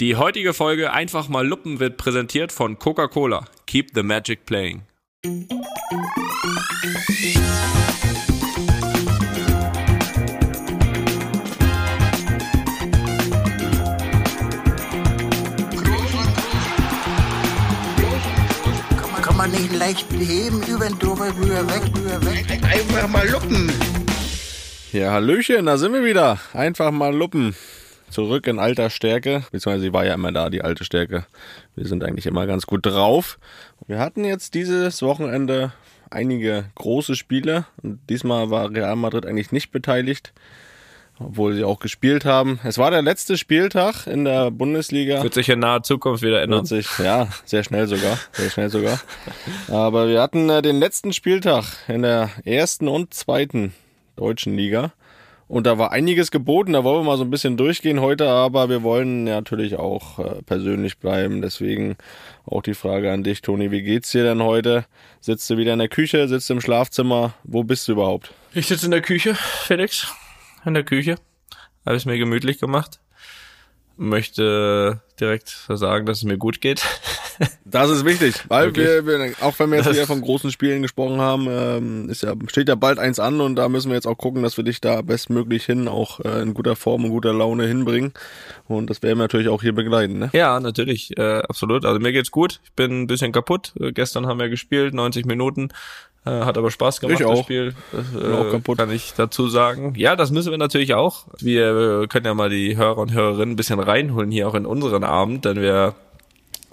Die heutige Folge Einfach mal Luppen wird präsentiert von Coca-Cola. Keep the magic playing. Kann man nicht leicht beheben, über den drüber, rüber, weg, rüber, weg. Einfach mal luppen. Ja, Hallöchen, da sind wir wieder. Einfach mal luppen. Zurück in alter Stärke. Beziehungsweise sie war ja immer da, die alte Stärke. Wir sind eigentlich immer ganz gut drauf. Wir hatten jetzt dieses Wochenende einige große Spiele. Und diesmal war Real Madrid eigentlich nicht beteiligt. Obwohl sie auch gespielt haben. Es war der letzte Spieltag in der Bundesliga. Wird sich in naher Zukunft wieder ändern. Sich, ja, sehr schnell sogar. Sehr schnell sogar. Aber wir hatten äh, den letzten Spieltag in der ersten und zweiten deutschen Liga. Und da war einiges geboten, da wollen wir mal so ein bisschen durchgehen heute, aber wir wollen natürlich auch äh, persönlich bleiben. Deswegen auch die Frage an dich, Toni, wie geht's dir denn heute? Sitzt du wieder in der Küche, sitzt du im Schlafzimmer? Wo bist du überhaupt? Ich sitze in der Küche, Felix. In der Küche. Habe es mir gemütlich gemacht. Möchte direkt sagen, dass es mir gut geht. Das ist wichtig, weil wir, wir, auch wenn wir jetzt Das- hier von großen Spielen gesprochen haben, ähm, ist ja, steht ja bald eins an und da müssen wir jetzt auch gucken, dass wir dich da bestmöglich hin auch äh, in guter Form und guter Laune hinbringen. Und das werden wir natürlich auch hier begleiten, ne? Ja, natürlich, äh, absolut. Also mir geht's gut. Ich bin ein bisschen kaputt. Äh, gestern haben wir gespielt, 90 Minuten. Äh, hat aber Spaß gemacht, Ich das auch. Spiel. Das, Bin auch äh, kaputt. Kann ich dazu sagen. Ja, das müssen wir natürlich auch. Wir äh, können ja mal die Hörer und Hörerinnen ein bisschen reinholen hier auch in unseren Abend, denn wir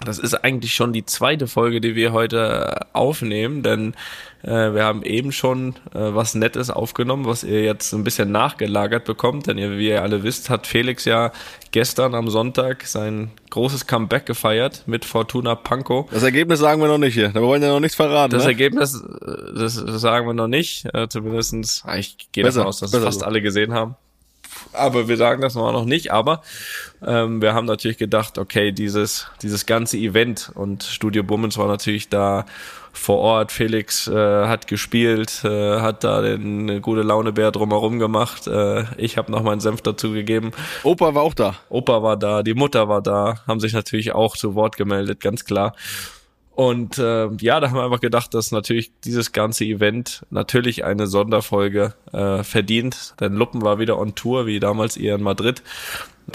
das ist eigentlich schon die zweite Folge, die wir heute aufnehmen, denn äh, wir haben eben schon äh, was Nettes aufgenommen, was ihr jetzt ein bisschen nachgelagert bekommt, denn ihr, wie ihr alle wisst, hat Felix ja gestern am Sonntag sein großes Comeback gefeiert mit Fortuna Pankow. Das Ergebnis sagen wir noch nicht hier. Da wollen wir ja noch nichts verraten. Das ne? Ergebnis, äh, das sagen wir noch nicht, äh, zumindestens, ah, ich gehe davon aus, dass es besser fast so. alle gesehen haben. Aber wir sagen das noch nicht, aber ähm, wir haben natürlich gedacht, okay, dieses, dieses ganze Event und Studio Bummens war natürlich da vor Ort. Felix äh, hat gespielt, äh, hat da den äh, gute Launebär drumherum gemacht. Äh, ich habe noch meinen Senf dazu gegeben. Opa war auch da. Opa war da, die Mutter war da, haben sich natürlich auch zu Wort gemeldet, ganz klar. Und äh, ja, da haben wir einfach gedacht, dass natürlich dieses ganze Event natürlich eine Sonderfolge äh, verdient. Denn Luppen war wieder on Tour, wie damals ihr in Madrid.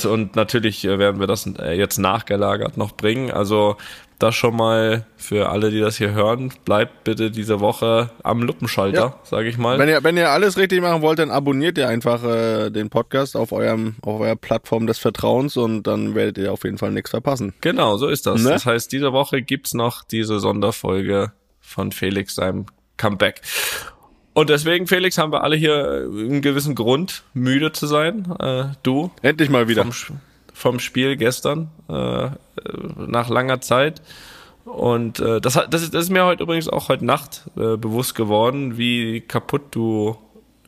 Und natürlich äh, werden wir das äh, jetzt nachgelagert noch bringen. Also das schon mal für alle, die das hier hören, bleibt bitte diese Woche am Luppenschalter, Ja. sage ich mal. Wenn ihr, wenn ihr alles richtig machen wollt, dann abonniert ihr einfach äh, den Podcast auf eurem auf eurer Plattform des Vertrauens und dann werdet ihr auf jeden Fall nichts verpassen. Genau, so ist das. Ne? Das heißt, diese Woche gibt's noch diese Sonderfolge von Felix seinem Comeback. Und deswegen, Felix, haben wir alle hier einen gewissen Grund, müde zu sein. Äh, du Endlich mal wieder. vom, vom Spiel gestern, äh, nach langer Zeit. Und äh, das, hat, das, ist, das ist mir heute übrigens auch heute Nacht äh, bewusst geworden, wie kaputt du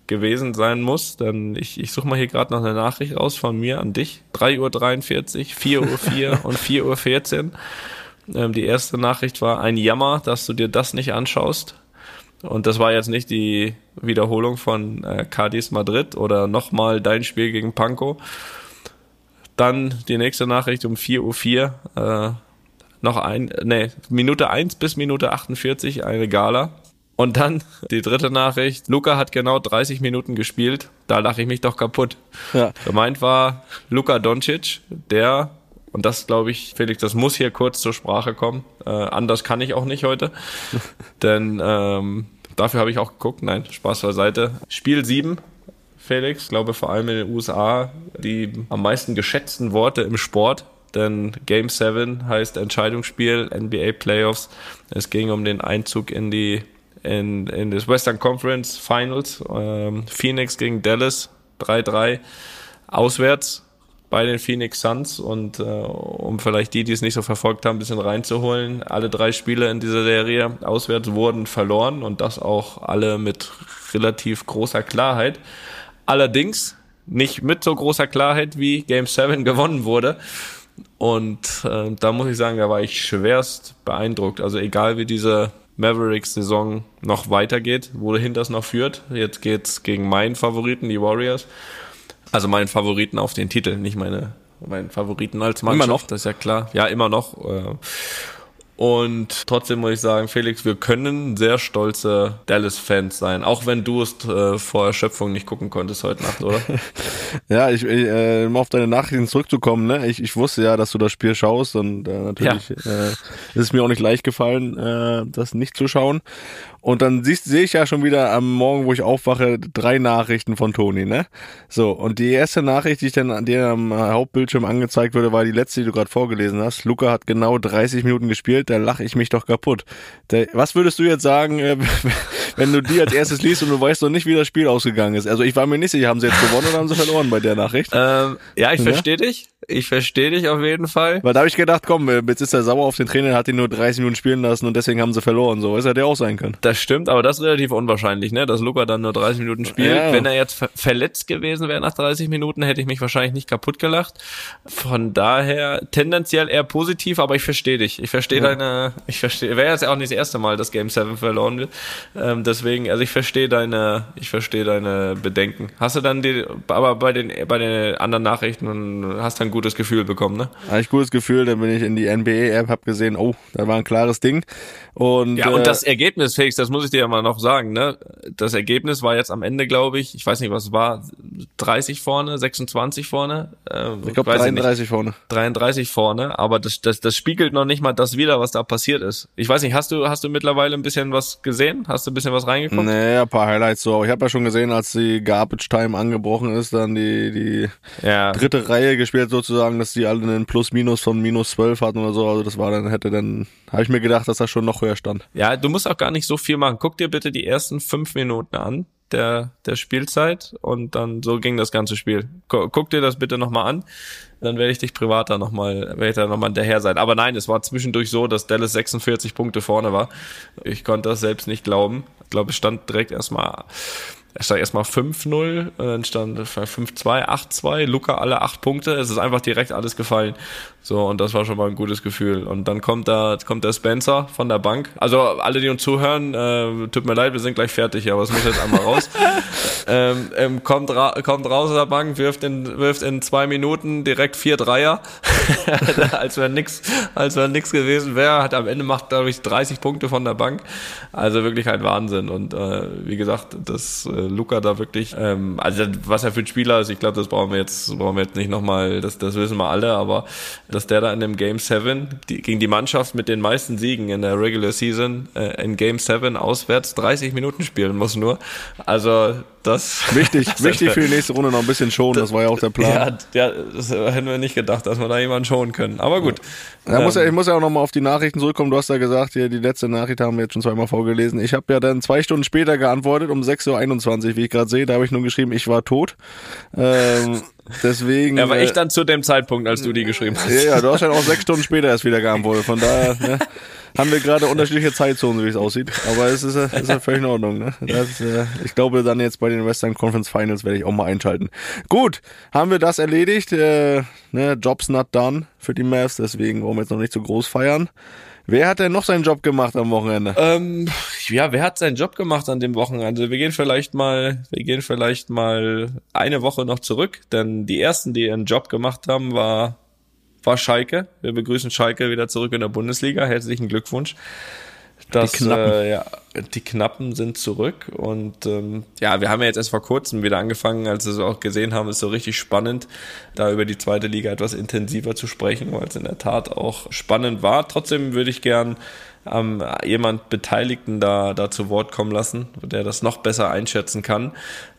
gewesen sein musst. Denn ich, ich suche mal hier gerade noch eine Nachricht raus von mir an dich. 3.43 Uhr, 4.04 Uhr und 4.14 Uhr. Ähm, die erste Nachricht war ein Jammer, dass du dir das nicht anschaust. Und das war jetzt nicht die Wiederholung von äh, Cadiz Madrid oder nochmal dein Spiel gegen Pankow. Dann die nächste Nachricht um 4.04 Uhr. Äh, noch ein, nee, Minute 1 bis Minute 48 eine Gala. Und dann die dritte Nachricht. Luca hat genau 30 Minuten gespielt. Da lache ich mich doch kaputt. Ja. Gemeint war Luka Doncic, der, und das glaube ich, Felix, das muss hier kurz zur Sprache kommen. Äh, anders kann ich auch nicht heute. Denn ähm, dafür habe ich auch geguckt. Nein, Spaß beiseite. Spiel 7, Felix, glaube vor allem in den USA, die am meisten geschätzten Worte im Sport. Denn Game 7 heißt Entscheidungsspiel, NBA Playoffs. Es ging um den Einzug in die in, in das Western Conference Finals. Ähm, Phoenix gegen Dallas 3-3 auswärts bei den Phoenix Suns und äh, um vielleicht die, die es nicht so verfolgt haben, ein bisschen reinzuholen, alle drei Spiele in dieser Serie auswärts wurden verloren und das auch alle mit relativ großer Klarheit. Allerdings nicht mit so großer Klarheit, wie Game 7 gewonnen wurde. Und äh, da muss ich sagen, da war ich schwerst beeindruckt. Also egal wie diese Mavericks-Saison noch weitergeht, wohin das noch führt. Jetzt geht's gegen meinen Favoriten, die Warriors. Also meinen Favoriten auf den Titel, nicht meine meinen Favoriten als Mannschaft. Immer noch? Das ist ja klar. Ja, immer noch. Äh, und trotzdem muss ich sagen, Felix, wir können sehr stolze Dallas-Fans sein, auch wenn du es äh, vor Erschöpfung nicht gucken konntest heute Nacht, oder? ja, ich, äh, um auf deine Nachrichten zurückzukommen, ne? Ich, ich wusste ja, dass du das Spiel schaust und äh, natürlich ja. äh, ist es mir auch nicht leicht gefallen, äh, das nicht zu schauen. Und dann sehe ich ja schon wieder am Morgen, wo ich aufwache, drei Nachrichten von Toni, ne? So, und die erste Nachricht, die ich dann dir am Hauptbildschirm angezeigt wurde, war die letzte, die du gerade vorgelesen hast. Luca hat genau 30 Minuten gespielt, da lache ich mich doch kaputt. Der, was würdest du jetzt sagen, äh, wenn du die als erstes liest und du weißt noch nicht, wie das Spiel ausgegangen ist? Also ich war mir nicht sicher, haben sie jetzt gewonnen oder haben sie verloren bei der Nachricht? Ähm, ja, ich ja? verstehe dich. Ich verstehe dich auf jeden Fall. Weil da habe ich gedacht, komm, jetzt ist er sauer auf den Trainer, hat ihn nur 30 Minuten spielen lassen und deswegen haben sie verloren. So, es hätte ja auch sein können. Das stimmt, aber das ist relativ unwahrscheinlich, ne? Dass Luca dann nur 30 Minuten spielt. Ja. Wenn er jetzt ver verletzt gewesen wäre nach 30 Minuten, hätte ich mich wahrscheinlich nicht kaputt gelacht. Von daher tendenziell eher positiv, aber ich verstehe dich. Ich verstehe ja. deine, ich verstehe, wäre jetzt auch nicht das erste Mal, dass Game 7 verloren wird. Ähm, deswegen, also ich verstehe deine, ich verstehe deine Bedenken. Hast du dann die, aber bei den, bei den anderen Nachrichten hast du ein gutes Gefühl bekommen, ne? Habe ich gutes Gefühl, dann bin ich in die NBA-App, hab gesehen, oh, da war ein klares Ding. Und, ja, und äh, das Ergebnis, Felix, das muss ich dir ja mal noch sagen, ne? Das Ergebnis war jetzt am Ende, glaube ich, ich weiß nicht, was es war, 30 vorne, 26 vorne. Äh, ich glaube 33 nicht, vorne. 33 vorne, aber das, das, das spiegelt noch nicht mal das wieder, was da passiert ist. Ich weiß nicht, hast du, hast du mittlerweile ein bisschen was gesehen? Hast du ein bisschen was reingeguckt? Nee, ein paar Highlights so. Ich habe ja schon gesehen, als die Garbage Time angebrochen ist, dann die, die ja. dritte Reihe gespielt sozusagen, dass die alle einen Plus-Minus von minus 12 hatten oder so. Also das war dann, hätte dann, habe ich mir gedacht, dass das schon noch höher stand. Ja, du musst auch gar nicht so viel machen. Guck dir bitte die ersten fünf Minuten an der, der Spielzeit und dann so ging das ganze Spiel. Guck dir das bitte nochmal an, dann werde ich dich privat da nochmal, werde ich da nochmal hinterher sein. Aber nein, es war zwischendurch so, dass Dallas 46 Punkte vorne war. Ich konnte das selbst nicht glauben. Ich glaube, es stand direkt erstmal es stand erstmal 5-0, dann stand 5-2, 8-2, Luca alle acht Punkte. Es ist einfach direkt alles gefallen. So, und das war schon mal ein gutes Gefühl. Und dann kommt da, kommt der Spencer von der Bank. Also alle, die uns zuhören, äh, tut mir leid, wir sind gleich fertig, aber es muss jetzt einmal raus. ähm, ähm, kommt, ra kommt raus aus der Bank, wirft in, wirft in zwei Minuten direkt vier Dreier, als wenn nix, als wenn nix gewesen wäre. Hat am Ende macht, glaube ich, 30 Punkte von der Bank. Also wirklich ein Wahnsinn. Und äh, wie gesagt, dass äh, Luca da wirklich, ähm, also was er für ein Spieler ist, ich glaube, das brauchen wir jetzt, brauchen wir jetzt nicht nochmal, das, das wissen wir alle, aber dass der da in dem Game 7 die, gegen die Mannschaft mit den meisten Siegen in der Regular Season äh, in Game 7 auswärts 30 Minuten spielen muss nur. Also das wichtig, wichtig für die nächste Runde noch ein bisschen schonen, das, das war ja auch der Plan. Ja, ja, das hätten wir nicht gedacht, dass wir da jemanden schonen können. Aber gut. Ja, ähm, muss ja, ich muss ja auch nochmal auf die Nachrichten zurückkommen. Du hast ja gesagt, hier, die letzte Nachricht haben wir jetzt schon zweimal vorgelesen. Ich habe ja dann zwei Stunden später geantwortet, um 6.21 Uhr, wie ich gerade sehe. Da habe ich nur geschrieben, ich war tot. Ähm, Deswegen. Ja, aber ich äh, dann zu dem Zeitpunkt, als du die geschrieben hast. Ja, ja, du hast ja auch sechs Stunden später erst wieder geantwortet. Von daher ne, haben wir gerade unterschiedliche Zeitzonen, wie es aussieht. Aber es ist, ist ja völlig in Ordnung. Ne? Das, äh, ich glaube, dann jetzt bei den Western Conference Finals werde ich auch mal einschalten. Gut, haben wir das erledigt. Äh, ne, Jobs not done für die Mavs, deswegen wollen wir jetzt noch nicht so groß feiern. Wer hat denn noch seinen Job gemacht am Wochenende? Ähm, ja, wer hat seinen Job gemacht an dem Wochenende? Wir gehen vielleicht mal, wir gehen vielleicht mal eine Woche noch zurück, denn die ersten, die ihren Job gemacht haben, war, war Schalke. Wir begrüßen Schalke wieder zurück in der Bundesliga. Herzlichen Glückwunsch. Das. Äh, ja, die Knappen sind zurück und ähm, ja, wir haben ja jetzt erst vor kurzem wieder angefangen, als wir es auch gesehen haben, ist so richtig spannend, da über die zweite Liga etwas intensiver zu sprechen, weil es in der Tat auch spannend war. Trotzdem würde ich gern ähm, jemand Beteiligten da, da zu Wort kommen lassen, der das noch besser einschätzen kann.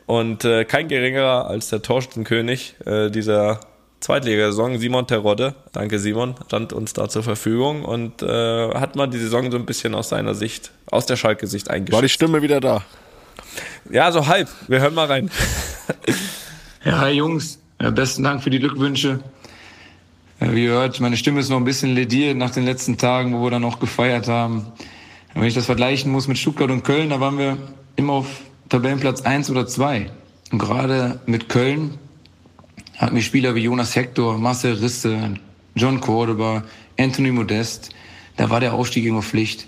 Und äh, kein geringerer als der Torstenkönig äh, dieser Zweitligasaison, Simon Terodde, danke Simon, stand uns da zur Verfügung und äh, hat mal die Saison so ein bisschen aus seiner Sicht, aus der Schalke-Sicht eingeschätzt. War die Stimme wieder da? Ja, so halb. Wir hören mal rein. ja, hi Jungs, besten Dank für die Glückwünsche. Wie ihr hört, meine Stimme ist noch ein bisschen lediert nach den letzten Tagen, wo wir dann auch gefeiert haben. Wenn ich das vergleichen muss mit Stuttgart und Köln, da waren wir immer auf Tabellenplatz eins oder zwei. Und gerade mit Köln hatten wir Spieler wie Jonas Hector, Marcel Risse, John Cordoba, Anthony Modest. Da war der Aufstieg immer Pflicht.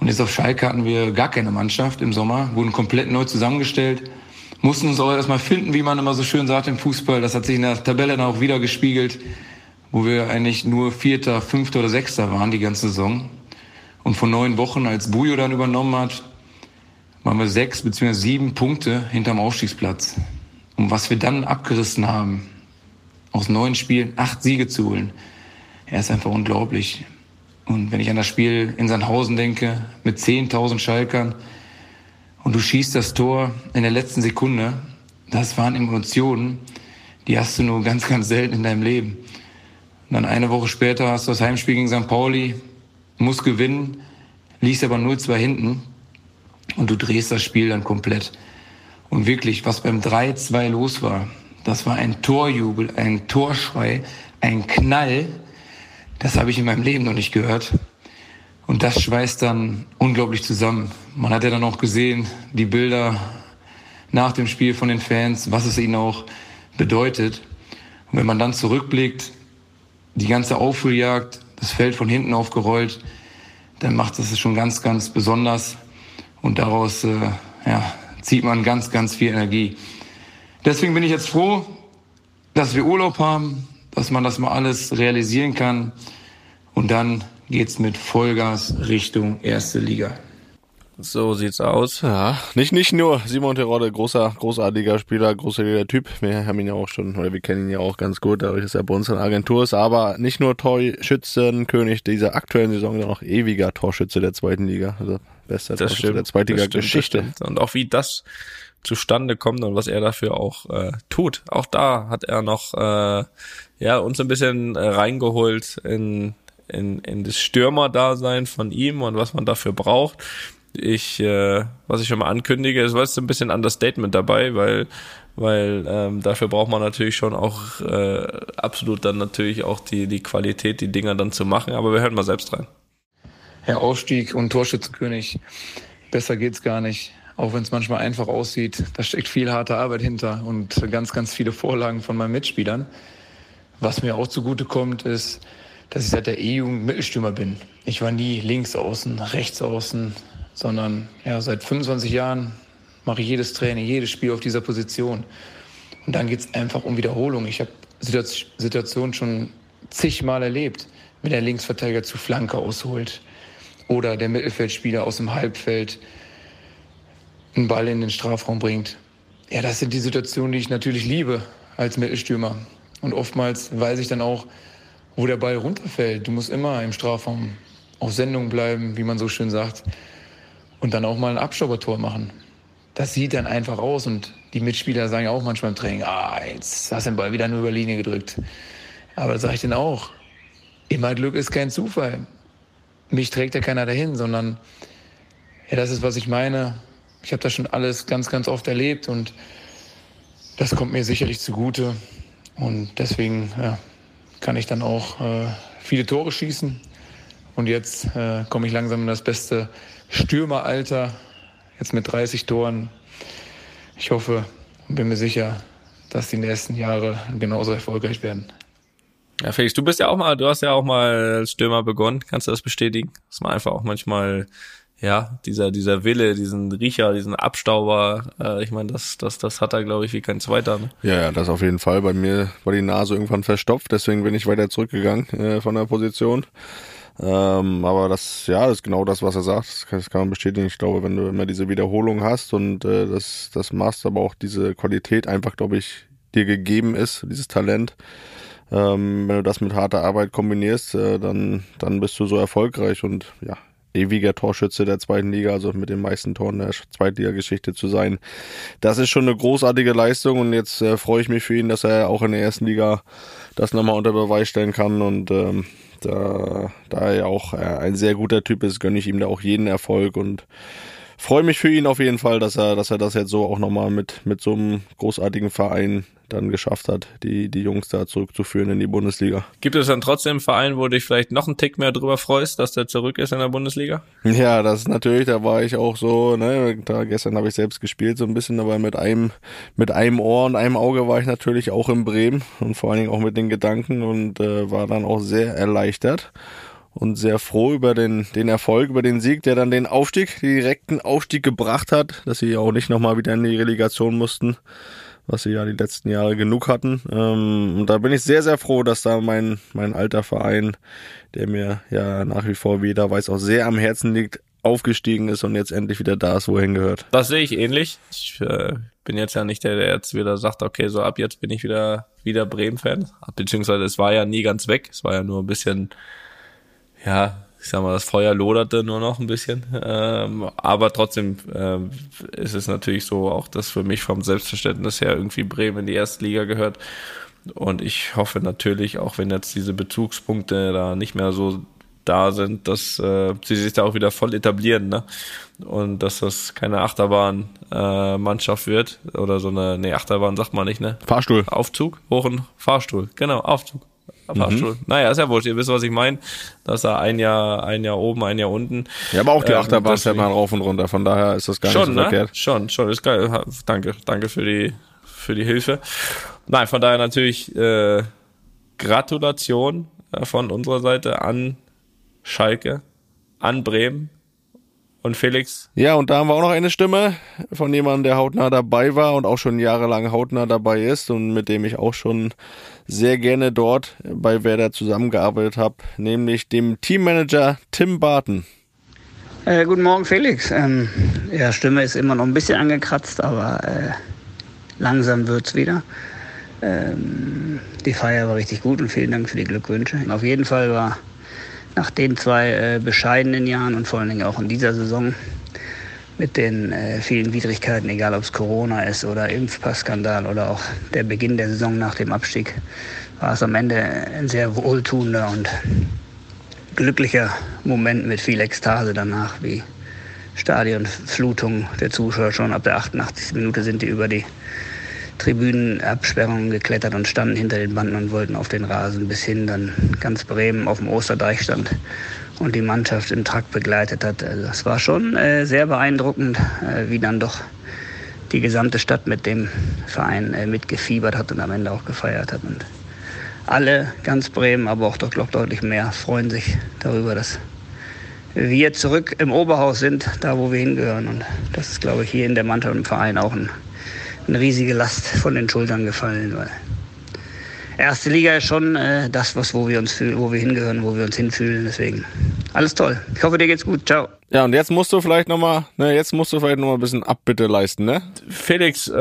Und jetzt auf Schalke hatten wir gar keine Mannschaft im Sommer, wurden komplett neu zusammengestellt. mussten uns auch erstmal finden, wie man immer so schön sagt im Fußball. Das hat sich in der Tabelle dann auch wieder gespiegelt, wo wir eigentlich nur Vierter, Fünfter oder Sechster waren die ganze Saison. Und vor neun Wochen, als Bujo dann übernommen hat, waren wir sechs bzw. sieben Punkte hinterm Aufstiegsplatz. Und was wir dann abgerissen haben, aus neun Spielen acht Siege zu holen, er ist einfach unglaublich. Und wenn ich an das Spiel in Sandhausen denke, mit 10.000 Schalkern, und du schießt das Tor in der letzten Sekunde, das waren Emotionen, die hast du nur ganz, ganz selten in deinem Leben. Und dann eine Woche später hast du das Heimspiel gegen St. Pauli, musst gewinnen, liegst aber 0-2 hinten und du drehst das Spiel dann komplett. Und wirklich, was beim 3-2 los war, das war ein Torjubel, ein Torschrei, ein Knall, das habe ich in meinem Leben noch nicht gehört. Und das schweißt dann unglaublich zusammen. Man hat ja dann auch gesehen, die Bilder nach dem Spiel von den Fans, was es ihnen auch bedeutet. Und wenn man dann zurückblickt, die ganze Aufholjagd, das Feld von hinten aufgerollt, dann macht das es schon ganz, ganz besonders. Und daraus äh, ja, zieht man ganz, ganz viel Energie. Deswegen bin ich jetzt froh, dass wir Urlaub haben, dass man das mal alles realisieren kann. Und dann geht's mit Vollgas Richtung erste Liga. So sieht's aus. Ja, nicht, nicht nur Simon Terodde, großer, großartiger Spieler, großartiger Typ. Wir haben ihn ja auch schon, oder wir kennen ihn ja auch ganz gut, dadurch, dass er bei uns in der Agentur ist. Aber nicht nur Torschützenkönig dieser aktuellen Saison, sondern auch ewiger Torschütze der zweiten Liga. Also bester Das stimmt. der zweiten das stimmt, Geschichte. das. Und auch wie das zustande kommt und was er dafür auch äh, tut. Auch da hat er noch äh, ja uns ein bisschen äh, reingeholt in in, in das Stürmerdasein von ihm und was man dafür braucht. Ich, äh, was ich schon mal ankündige, es war jetzt ein bisschen Understatement dabei, weil weil ähm, dafür braucht man natürlich schon auch äh, absolut dann natürlich auch die die Qualität, die Dinger dann zu machen. Aber wir hören mal selbst rein. Ja, Aufstieg und Torschützenkönig. Besser geht's gar nicht. Auch wenn es manchmal einfach aussieht, da steckt viel harte Arbeit hinter und ganz, ganz viele Vorlagen von meinen Mitspielern. Was mir auch zugute kommt, ist, dass ich seit der E-Jugend Mittelstürmer bin. Ich war nie links außen, rechts außen, sondern ja, seit 25 Jahren mache ich jedes Training, jedes Spiel auf dieser Position. Und dann geht's einfach um Wiederholung. Ich habe Situationen schon zigmal erlebt, wenn der Linksverteidiger zu Flanke ausholt oder der Mittelfeldspieler aus dem Halbfeld einen Ball in den Strafraum bringt. Ja, das sind die Situationen, die ich natürlich liebe als Mittelstürmer. Und oftmals weiß ich dann auch, wo der Ball runterfällt. Du musst immer im Strafraum auf Sendung bleiben, wie man so schön sagt. Und dann auch mal ein Abstaubertor machen. Das sieht dann einfach aus. Und die Mitspieler sagen ja auch manchmal im Training, ah, jetzt hast du den Ball wieder nur über Linie gedrückt. Aber das sage ich denen auch. Immer Glück ist kein Zufall. Mich trägt ja keiner dahin, sondern ja, das ist, was ich meine. Ich habe das schon alles ganz, ganz oft erlebt und das kommt mir sicherlich zugute. Und deswegen ja, kann ich dann auch äh, viele Tore schießen. Und jetzt äh, komme ich langsam in das beste Stürmeralter, jetzt mit 30 Toren. Ich hoffe und bin mir sicher, dass die nächsten Jahre genauso erfolgreich werden. Ja, Felix, du bist ja auch mal, du hast ja auch mal als Stürmer begonnen. Kannst du das bestätigen? Dass man einfach auch manchmal, ja, dieser, dieser Wille, diesen Riecher, diesen Abstauber, äh, ich meine, das, das, das hat er, glaube ich, wie kein zweiter. Ne? Ja, ja, das auf jeden Fall. Bei mir war die Nase irgendwann verstopft, deswegen bin ich weiter zurückgegangen äh, von der Position. Ähm, aber das, ja, das ist genau das, was er sagt. Das kann, das kann man bestätigen. Ich glaube, wenn du immer diese Wiederholung hast und äh, das, das machst, aber auch diese Qualität einfach, glaube ich, dir gegeben ist, dieses Talent, ähm, wenn du das mit harter Arbeit kombinierst, äh, dann, dann bist du so erfolgreich und ja, ewiger Torschütze der zweiten Liga, also mit den meisten Toren der Zweitligageschichte zu sein. Das ist schon eine großartige Leistung und jetzt äh, freue ich mich für ihn, dass er auch in der ersten Liga das nochmal unter Beweis stellen kann und ähm, da, da er ja auch äh, ein sehr guter Typ ist, gönne ich ihm da auch jeden Erfolg und freue mich für ihn auf jeden Fall, dass er, dass er das jetzt so auch nochmal mit, mit so einem großartigen Verein dann geschafft hat, die, die Jungs da zurückzuführen in die Bundesliga. Gibt es dann trotzdem einen Verein, wo du dich vielleicht noch einen Tick mehr drüber freust, dass der zurück ist in der Bundesliga? Ja, das ist natürlich, da war ich auch so, ne, da gestern habe ich selbst gespielt so ein bisschen, aber mit einem, mit einem Ohr und einem Auge war ich natürlich auch in Bremen und vor allen Dingen auch mit den Gedanken und äh, war dann auch sehr erleichtert. Und sehr froh über den, den Erfolg, über den Sieg, der dann den Aufstieg, den direkten Aufstieg gebracht hat, dass sie auch nicht nochmal wieder in die Relegation mussten, was sie ja die letzten Jahre genug hatten. Ähm, und da bin ich sehr, sehr froh, dass da mein, mein alter Verein, der mir ja nach wie vor, wie jeder weiß, auch sehr am Herzen liegt, aufgestiegen ist und jetzt endlich wieder da ist, wo er hingehört. Das sehe ich ähnlich. Ich äh, bin jetzt ja nicht der, der jetzt wieder sagt, okay, so ab jetzt bin ich wieder, wieder Bremen-Fan. Beziehungsweise es war ja nie ganz weg. Es war ja nur ein bisschen, ja, ich sag mal, das Feuer loderte nur noch ein bisschen. Ähm, aber trotzdem ähm, ist es natürlich so, auch dass für mich vom Selbstverständnis her irgendwie Bremen in die erste Liga gehört. Und ich hoffe natürlich, auch wenn jetzt diese Bezugspunkte da nicht mehr so da sind, dass äh, sie sich da auch wieder voll etablieren, ne? Und dass das keine Achterbahn-Mannschaft äh, wird oder so eine, nee, Achterbahn sagt man nicht, ne? Fahrstuhl. Aufzug, hoch und Fahrstuhl, genau, Aufzug. Fahrstuhl. Mhm. Naja, ist ja wurscht, ihr wisst, was ich meine. Dass er ein Jahr, ein Jahr oben, ein Jahr unten. Ja, aber auch die ähm, Achterbahn fährt man rauf und runter, von daher ist das gar schon, nicht so ne? verkehrt. Schon, schon, ist geil. Danke, danke für die, für die Hilfe. Nein, von daher natürlich äh, Gratulation äh, von unserer Seite an Schalke, an Bremen und Felix. Ja, und da haben wir auch noch eine Stimme von jemandem, der hautnah dabei war und auch schon jahrelang hautnah dabei ist und mit dem ich auch schon sehr gerne dort bei Werder zusammengearbeitet habe, nämlich dem Teammanager Tim Barton. Äh, guten Morgen, Felix. Ähm, ja, Stimme ist immer noch ein bisschen angekratzt, aber äh, langsam wird's wieder. Ähm, die Feier war richtig gut und vielen Dank für die Glückwünsche. Auf jeden Fall war nach den zwei äh, bescheidenen Jahren und vor allen Dingen auch in dieser Saison mit den äh, vielen Widrigkeiten, egal ob es Corona ist oder Impfpassskandal oder auch der Beginn der Saison nach dem Abstieg, war es am Ende ein sehr wohltuender und glücklicher Moment mit viel Ekstase danach, wie Stadionflutung der Zuschauer schon ab der 88. Minute sind die über die Tribünenabsperrungen geklettert und standen hinter den Banden und wollten auf den Rasen, bis hin dann ganz Bremen auf dem Osterdeich stand und die Mannschaft im Trakt begleitet hat. Also das war schon äh, sehr beeindruckend, äh, wie dann doch die gesamte Stadt mit dem Verein äh, mitgefiebert hat und am Ende auch gefeiert hat. Und alle, ganz Bremen, aber auch doch, glaube deutlich mehr, freuen sich darüber, dass wir zurück im Oberhaus sind, da wo wir hingehören. Und das ist, glaube ich, hier in der Mannschaft und im Verein auch ein eine riesige Last von den Schultern gefallen, weil erste Liga ist schon äh, das, was, wo wir uns fühlen, wo wir hingehören, wo wir uns hinfühlen. Deswegen alles toll. Ich hoffe, dir geht's gut. Ciao. Ja, und jetzt musst du vielleicht nochmal, ne, jetzt musst du vielleicht nochmal ein bisschen Abbitte leisten, ne? Felix, äh,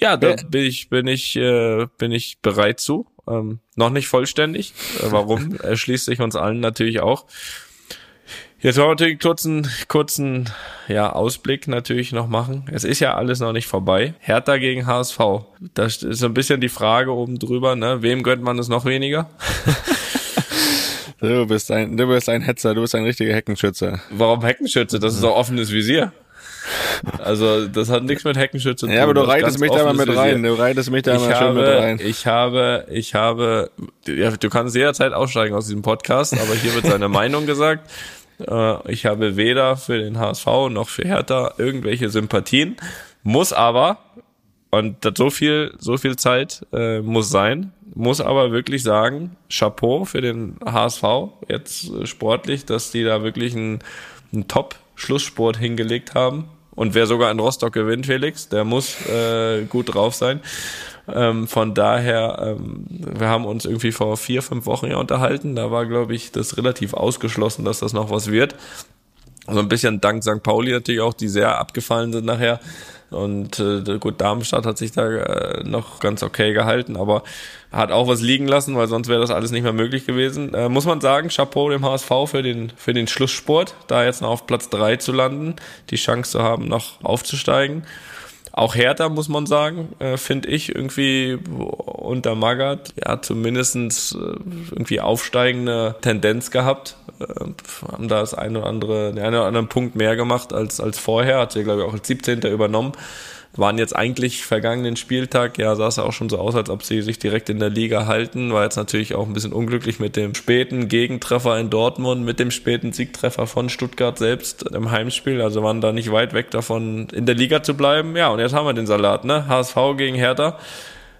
ja, da bin ich, bin ich, äh, bin ich bereit zu. Ähm, noch nicht vollständig. Äh, warum? Erschließt sich uns allen natürlich auch. Jetzt wollen wir natürlich einen kurzen, kurzen ja, Ausblick natürlich noch machen. Es ist ja alles noch nicht vorbei. Hertha gegen HSV. Das ist so ein bisschen die Frage oben drüber, ne? Wem gönnt man es noch weniger? du bist ein, du bist ein Hetzer, du bist ein richtiger Heckenschütze. Warum Heckenschütze? Das ist doch offenes Visier. Also, das hat nichts mit Heckenschütze zu tun. Ja, aber du reitest mich da mal mit rein. Du reitest mich da mal schön mit rein. Ich habe, ich habe, ja, du kannst jederzeit aussteigen aus diesem Podcast, aber hier wird seine Meinung gesagt. Äh, ich habe weder für den HSV noch für Hertha irgendwelche Sympathien, muss aber, und so viel, so viel Zeit äh, muss sein, muss aber wirklich sagen, Chapeau für den HSV jetzt äh, sportlich, dass die da wirklich einen, einen Top-Schlusssport hingelegt haben. Und wer sogar in Rostock gewinnt, Felix, der muss äh, gut drauf sein. Ähm, von daher, ähm, wir haben uns irgendwie vor vier, fünf Wochen ja unterhalten. Da war, glaube ich, das relativ ausgeschlossen, dass das noch was wird. So ein bisschen dank St. Pauli natürlich auch, die sehr abgefallen sind nachher. Und äh, gut, Darmstadt hat sich da äh, noch ganz okay gehalten, aber hat auch was liegen lassen, weil sonst wäre das alles nicht mehr möglich gewesen. Äh, muss man sagen, Chapeau dem HSV für den, für den Schlusssport, da jetzt noch auf Platz drei zu landen, die Chance zu haben, noch aufzusteigen. Auch Hertha, muss man sagen, äh, finde ich irgendwie unter Magath, ja, zumindestens äh, irgendwie aufsteigende Tendenz gehabt. Äh, haben da das eine oder andere, den einen oder anderen Punkt mehr gemacht als, als vorher. Hat sie, glaube ich, auch als 17. übernommen waren jetzt eigentlich vergangenen Spieltag, ja, sah es ja auch schon so aus, als ob sie sich direkt in der Liga halten. War jetzt natürlich auch ein bisschen unglücklich mit dem späten Gegentreffer in Dortmund, mit dem späten Siegtreffer von Stuttgart selbst im Heimspiel. Also waren da nicht weit weg davon, in der Liga zu bleiben. Ja, und jetzt haben wir den Salat, ne? HSV gegen Hertha.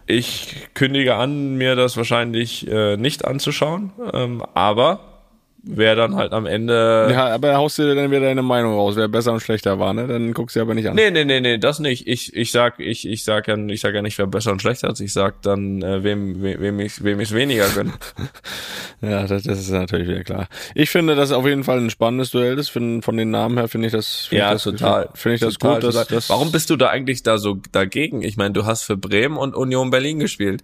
Ich kündige an, mir das wahrscheinlich äh, nicht anzuschauen, ähm, aber wer dann halt am Ende. Ja, aber haust du dann wieder deine Meinung raus, wer besser und schlechter war, ne? Dann guckst du aber nicht an. Nee, nee, nee, nee, das nicht. Ich, ich sag, ich, ich sag ja, ich sag ja nicht, wer besser und schlechter ist. Ich sag dann, äh, wem, wem, wem ich, wem ich weniger gönn. ja, das, das ist natürlich wieder klar. Ich finde, das auf jeden Fall ein spannendes Duell ist. Von, von den Namen her finde ich das, find ja, ich das, total. Finde ich das total, gut. Dass, total. dass, Warum bist du da eigentlich da so dagegen? Ich meine, du hast für Bremen und Union Berlin gespielt.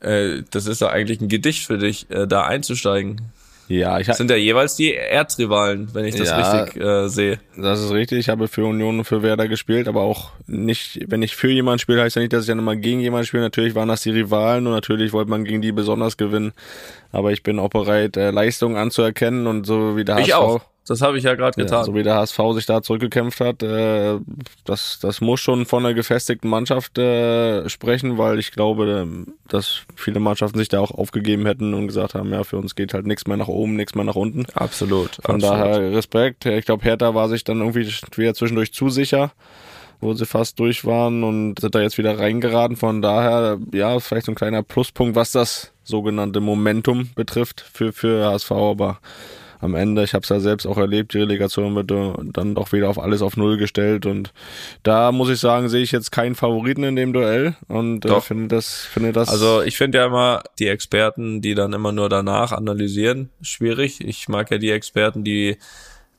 Äh, das ist doch eigentlich ein Gedicht für dich, äh, da einzusteigen. Ja, ich Das sind ja jeweils die Erzrivalen, wenn ich das Ja. richtig äh, sehe. Das ist richtig. Ich habe für Union und für Werder gespielt, aber auch nicht, wenn ich für jemanden spiele, heißt ja nicht, dass ich dann immer gegen jemanden spiele. Natürlich waren das die Rivalen und natürlich wollte man gegen die besonders gewinnen. Aber ich bin auch bereit, äh, Leistungen anzuerkennen und so wie der HSV. Ich auch. Das habe ich ja gerade Ja, getan. so wie der HSV sich da zurückgekämpft hat, äh, das, das muss schon von einer gefestigten Mannschaft äh, sprechen, weil ich glaube, dass viele Mannschaften sich da auch aufgegeben hätten und gesagt haben, ja, für uns geht halt nichts mehr nach oben, nichts mehr nach unten. absolut. Von absolut. daher Respekt. Ich glaube, Hertha war sich dann irgendwie wieder zwischendurch zu sicher, wo sie fast durch waren und sind da jetzt wieder reingeraten. Von daher, ja, vielleicht so ein kleiner Pluspunkt, was das sogenannte Momentum betrifft für, für HSV, aber am Ende, ich habe es ja selbst auch erlebt, die Relegation wird äh, dann doch wieder auf alles auf Null gestellt und da muss ich sagen, sehe ich jetzt keinen Favoriten in dem Duell und äh, finde das, finde das Also ich finde ja immer die Experten, die dann immer nur danach analysieren, schwierig. Ich mag ja die Experten, die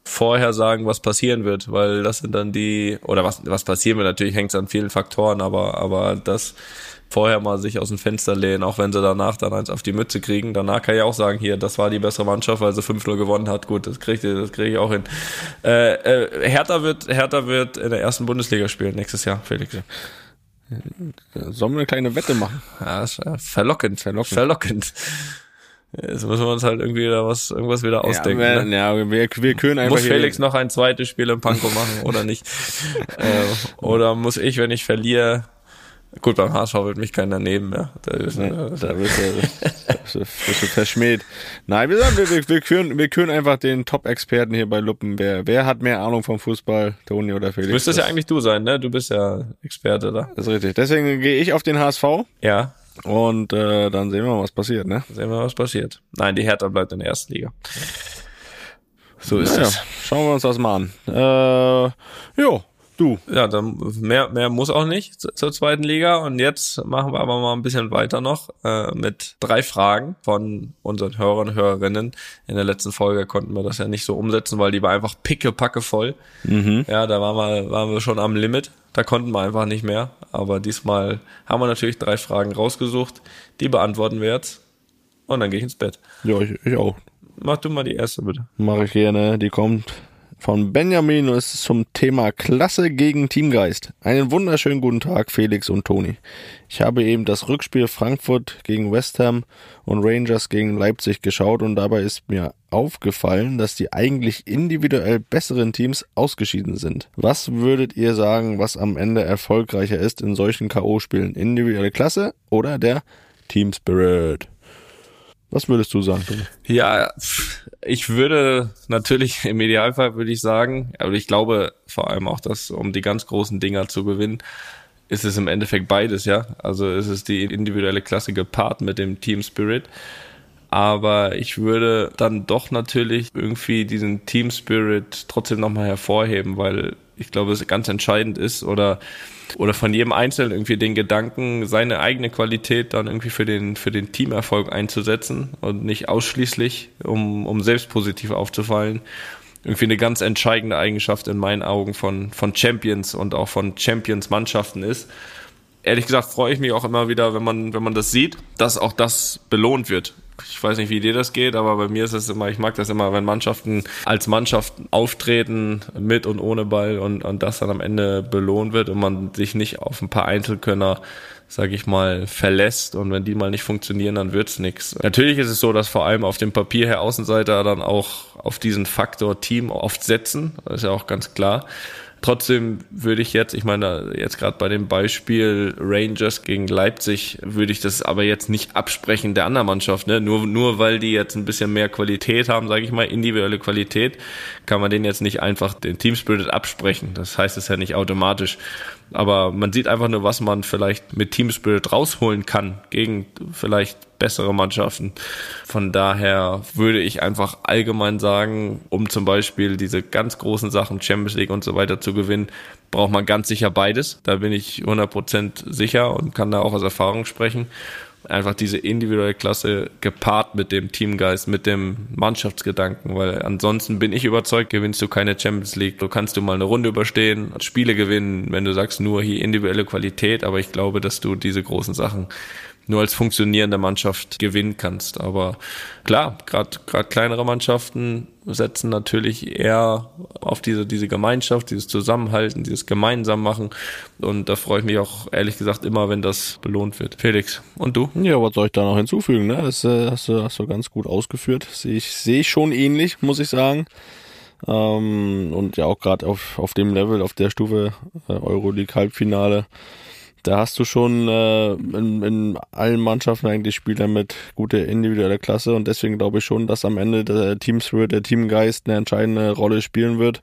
vorher sagen, was passieren wird, weil das sind dann die, oder was, was passieren wird, natürlich hängt es an vielen Faktoren, aber, aber das vorher mal sich aus dem Fenster lehnen, auch wenn sie danach dann eins auf die Mütze kriegen. Danach kann ich auch sagen, hier, das war die bessere Mannschaft, weil sie 5-0 gewonnen hat. Gut, das kriege das krieg ich auch hin. Äh, äh, Hertha, wird, Hertha wird in der ersten Bundesliga spielen nächstes Jahr, Felix. sollen wir eine kleine Wette machen? Ja, verlockend, verlockend. Verlockend. Jetzt müssen wir uns halt irgendwie wieder was, irgendwas wieder ausdenken. ja, ne? ja, wir, wir können einfach Muss Felix noch ein zweites Spiel im Panko machen oder nicht? äh, oder muss ich, wenn ich verliere, gut, beim HSV wird mich keiner nehmen, ja. Da ist, Nee, äh, da du, wirst du, wirst du verschmäht. Nein, wir, sagen, wir, wir, wir, küren, wir küren einfach den Top-Experten hier bei Luppen. Wer, wer hat mehr Ahnung vom Fußball, Toni oder Felix? müsste es ja Das eigentlich du sein, ne? Du bist ja Experte da. ist richtig. Deswegen gehe ich auf den HSV Ja, und äh, dann sehen wir mal, was passiert. Ne? sehen wir, was passiert. Nein, die Hertha bleibt in der ersten Liga. So ist Naja, es. schauen wir uns das mal an. Äh, jo, du. Ja, dann mehr, mehr muss auch nicht zu- zur zweiten Liga. Und jetzt machen wir aber mal ein bisschen weiter noch äh, mit drei Fragen von unseren Hörern und Hörerinnen. In der letzten Folge konnten wir das ja nicht so umsetzen, weil die war einfach pickepacke voll. Ja, da waren wir, waren wir schon am Limit. Da konnten wir einfach nicht mehr. Aber diesmal haben wir natürlich drei Fragen rausgesucht. Die beantworten wir jetzt. Und dann gehe ich ins Bett. Ja, ich, ich auch. Mach du mal die erste, bitte. Mache ich gerne. Die kommt von Benjamin und ist zum Thema Klasse gegen Teamgeist. Einen wunderschönen guten Tag, Felix und Toni. Ich habe eben das Rückspiel Frankfurt gegen West Ham und Rangers gegen Leipzig geschaut und dabei ist mir aufgefallen, dass die eigentlich individuell besseren Teams ausgeschieden sind. Was würdet ihr sagen, was am Ende erfolgreicher ist in solchen K.O.-Spielen? Individuelle Klasse oder der Team Spirit? Was würdest du sagen, Toni? Ja, ich würde natürlich im Idealfall würde ich sagen, aber ich glaube vor allem auch, dass um die ganz großen Dinger zu gewinnen, ist es im Endeffekt beides, ja. Also ist es die individuelle Klasse gepaart mit dem Team Spirit. Aber ich würde dann doch natürlich irgendwie diesen Team Spirit trotzdem nochmal hervorheben, weil ich glaube, es ganz entscheidend ist oder oder von jedem Einzelnen irgendwie den Gedanken, seine eigene Qualität dann irgendwie für den, für den Teamerfolg einzusetzen und nicht ausschließlich, um, um selbst positiv aufzufallen. Irgendwie eine ganz entscheidende Eigenschaft in meinen Augen von, von Champions und auch von Champions-Mannschaften ist. Ehrlich gesagt freue ich mich auch immer wieder, wenn man, wenn man das sieht, dass auch das belohnt wird. Ich weiß nicht, wie dir das geht, aber bei mir ist es immer, ich mag das immer, wenn Mannschaften als Mannschaften auftreten, mit und ohne Ball und, und das dann am Ende belohnt wird und man sich nicht auf ein paar Einzelkönner, sag ich mal, verlässt und wenn die mal nicht funktionieren, dann wird's nix. Natürlich ist es so, dass vor allem auf dem Papier her Außenseiter dann auch auf diesen Faktor Team oft setzen, das ist ja auch ganz klar. Trotzdem würde ich jetzt, ich meine, jetzt gerade bei dem Beispiel Rangers gegen Leipzig, würde ich das aber jetzt nicht absprechen der anderen Mannschaft. Ne? Nur, nur weil die jetzt ein bisschen mehr Qualität haben, sage ich mal, individuelle Qualität, kann man denen jetzt nicht einfach den Teamspirit absprechen. Das heißt es ja nicht automatisch. Aber man sieht einfach nur, was man vielleicht mit Teamspirit rausholen kann gegen vielleicht bessere Mannschaften. Von daher würde ich einfach allgemein sagen, um zum Beispiel diese ganz großen Sachen, Champions League und so weiter zu gewinnen, braucht man ganz sicher beides. Da bin ich 100% sicher und kann da auch aus Erfahrung sprechen einfach diese individuelle Klasse gepaart mit dem Teamgeist, mit dem Mannschaftsgedanken, weil ansonsten bin ich überzeugt, gewinnst du keine Champions League. Du kannst du mal eine Runde überstehen, Spiele gewinnen, wenn du sagst nur hier individuelle Qualität, aber ich glaube, dass du diese großen Sachen nur als funktionierende Mannschaft gewinnen kannst. Aber klar, gerade gerade kleinere Mannschaften setzen natürlich eher auf diese diese Gemeinschaft, dieses Zusammenhalten, dieses gemeinsam machen. Und da freue ich mich auch ehrlich gesagt immer, wenn das belohnt wird. Felix und du? Ja, was soll ich da noch hinzufügen? Ne? Das äh, hast, du, hast du ganz gut ausgeführt. Sehe ich sehe ich schon ähnlich, muss ich sagen. Ähm, und ja auch gerade auf auf dem Level, auf der Stufe äh, Euroleague Halbfinale da hast du schon äh, in, in allen Mannschaften eigentlich Spieler mit guter individueller Klasse und deswegen glaube ich schon, dass am Ende der Team Spirit, der Teamgeist eine entscheidende Rolle spielen wird.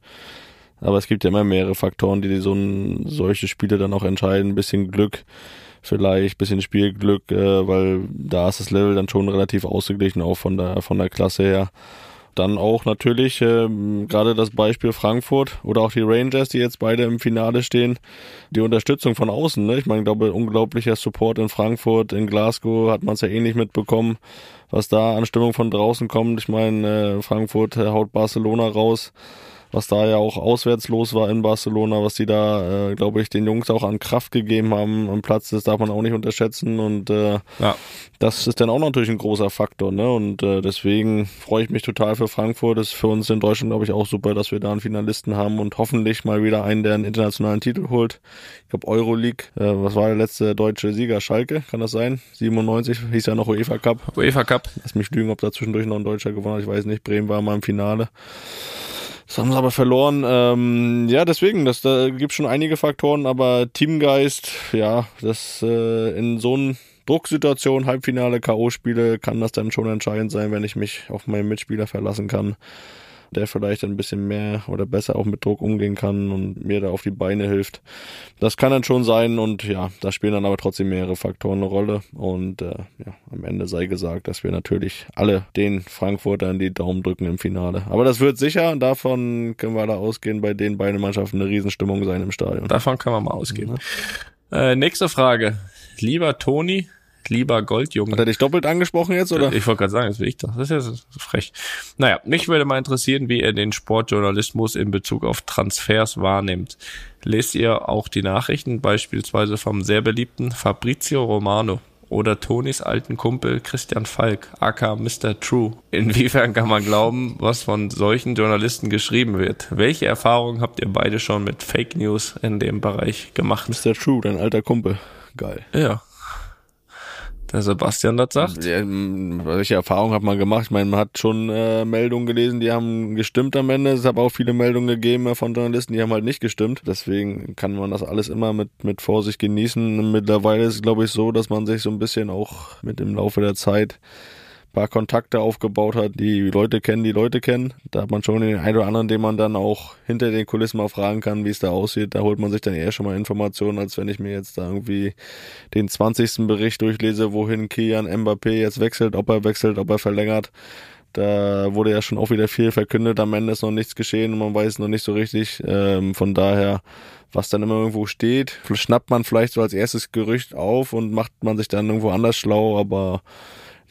Aber es gibt ja immer mehrere Faktoren, die so ein, solche Spiele dann auch entscheiden. Ein bisschen Glück, vielleicht, bisschen Spielglück, äh, weil da ist das Level dann schon relativ ausgeglichen, auch von der, von der Klasse her. Dann auch natürlich ähm, gerade das Beispiel Frankfurt oder auch die Rangers, die jetzt beide im Finale stehen, die Unterstützung von außen. Ne? Ich meine, ich glaube, unglaublicher Support in Frankfurt, in Glasgow hat man es ja ähnlich mitbekommen, was da an Stimmung von draußen kommt. Ich meine, äh, Frankfurt haut Barcelona raus was da ja auch auswärts los war in Barcelona, was die da, äh, glaube ich, den Jungs auch an Kraft gegeben haben am Platz, das darf man auch nicht unterschätzen und äh, ja. das ist dann auch natürlich ein großer Faktor, ne? Und äh, deswegen freue ich mich total für Frankfurt. Das ist für uns in Deutschland, glaube ich, auch super, dass wir da einen Finalisten haben und hoffentlich mal wieder einen, der einen internationalen Titel holt. Ich glaube Euroleague, äh, was war der letzte deutsche Sieger? Schalke, kann das sein? 97 hieß ja noch UEFA Cup. UEFA Cup. Lass mich lügen, ob da zwischendurch noch ein Deutscher gewonnen hat. Ich weiß nicht. Bremen war mal im Finale. Das haben sie aber verloren. Ähm, ja, deswegen, das, da gibt schon einige Faktoren, aber Teamgeist, ja, das äh, in so einer Drucksituation, Halbfinale, K.O.-Spiele, kann das dann schon entscheidend sein, wenn ich mich auf meinen Mitspieler verlassen kann der vielleicht ein bisschen mehr oder besser auch mit Druck umgehen kann und mir da auf die Beine hilft. Das kann dann schon sein und ja, da spielen dann aber trotzdem mehrere Faktoren eine Rolle und äh, ja, am Ende sei gesagt, dass wir natürlich alle den Frankfurtern die Daumen drücken im Finale. Aber das wird sicher, davon können wir da ausgehen, bei den beiden Mannschaften eine Riesenstimmung sein im Stadion. Davon kann man mal ausgehen. Mhm. Äh, nächste Frage. Lieber Toni, lieber Goldjunge. Hat er dich doppelt angesprochen jetzt, oder? Ich wollte gerade sagen, das will ich doch. Das ist ja frech. Naja, mich würde mal interessieren, wie er den Sportjournalismus in Bezug auf Transfers wahrnimmt. Lest ihr auch die Nachrichten, beispielsweise vom sehr beliebten Fabrizio Romano oder Tonis alten Kumpel Christian Falk, aka Mr. True. Inwiefern kann man glauben, was von solchen Journalisten geschrieben wird? Welche Erfahrungen habt ihr beide schon mit Fake News in dem Bereich gemacht? Mr. True, dein alter Kumpel. Geil. Ja, der Sebastian das sagt. Ja, welche Erfahrung hat man gemacht? Ich meine, man hat schon äh, Meldungen gelesen, die haben gestimmt am Ende. Es hat auch viele Meldungen gegeben von Journalisten, die haben halt nicht gestimmt. Deswegen kann man das alles immer mit, mit Vorsicht genießen. Mittlerweile ist es, glaube ich, so, dass man sich so ein bisschen auch mit dem Laufe der Zeit paar Kontakte aufgebaut hat, die Leute kennen, die Leute kennen. Da hat man schon den einen oder anderen, den man dann auch hinter den Kulissen mal fragen kann, wie es da aussieht. Da holt man sich dann eher schon mal Informationen, als wenn ich mir jetzt da irgendwie den 20. Bericht durchlese, wohin Kian Mbappé jetzt wechselt, ob er wechselt, ob er verlängert. Da wurde ja schon auch wieder viel verkündet, am Ende ist noch nichts geschehen und man weiß noch nicht so richtig. Ähm, von daher, was dann immer irgendwo steht, schnappt man vielleicht so als erstes Gerücht auf und macht man sich dann irgendwo anders schlau, aber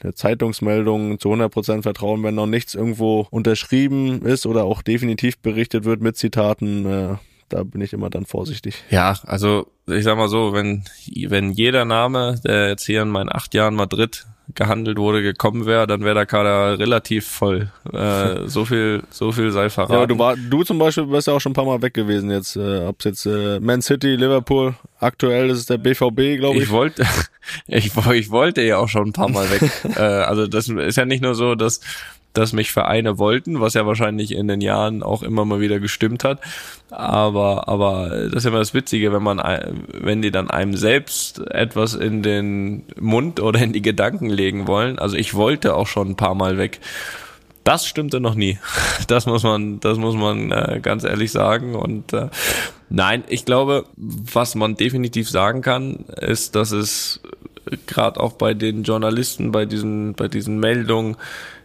der Zeitungsmeldung zu 100% vertrauen, wenn noch nichts irgendwo unterschrieben ist oder auch definitiv berichtet wird mit Zitaten. Äh, da bin ich immer dann vorsichtig. Ja, also ich sag mal so, wenn, wenn jeder Name, der jetzt hier in meinen acht Jahren Madrid gehandelt wurde, gekommen wäre, dann wäre der Kader relativ voll. Äh, so viel, so viel sei verraten. Ja, du war, du zum Beispiel bist ja auch schon ein paar Mal weg gewesen jetzt. Äh, ob's jetzt äh, Man City, Liverpool, aktuell ist es der BVB, glaube ich. Ich wollte, ich, ich wollte ja auch schon ein paar Mal weg. äh, also das ist ja nicht nur so, dass dass mich Vereine wollten, was ja wahrscheinlich in den Jahren auch immer mal wieder gestimmt hat. Aber, aber das ist immer das Witzige, wenn man, wenn die dann einem selbst etwas in den Mund oder in die Gedanken legen wollen. Also ich wollte auch schon ein paar Mal weg. Das stimmte noch nie. Das muss man, das muss man äh, ganz ehrlich sagen. Und äh, nein, ich glaube, was man definitiv sagen kann, ist, dass es gerade auch bei den Journalisten, bei diesen, bei diesen Meldungen,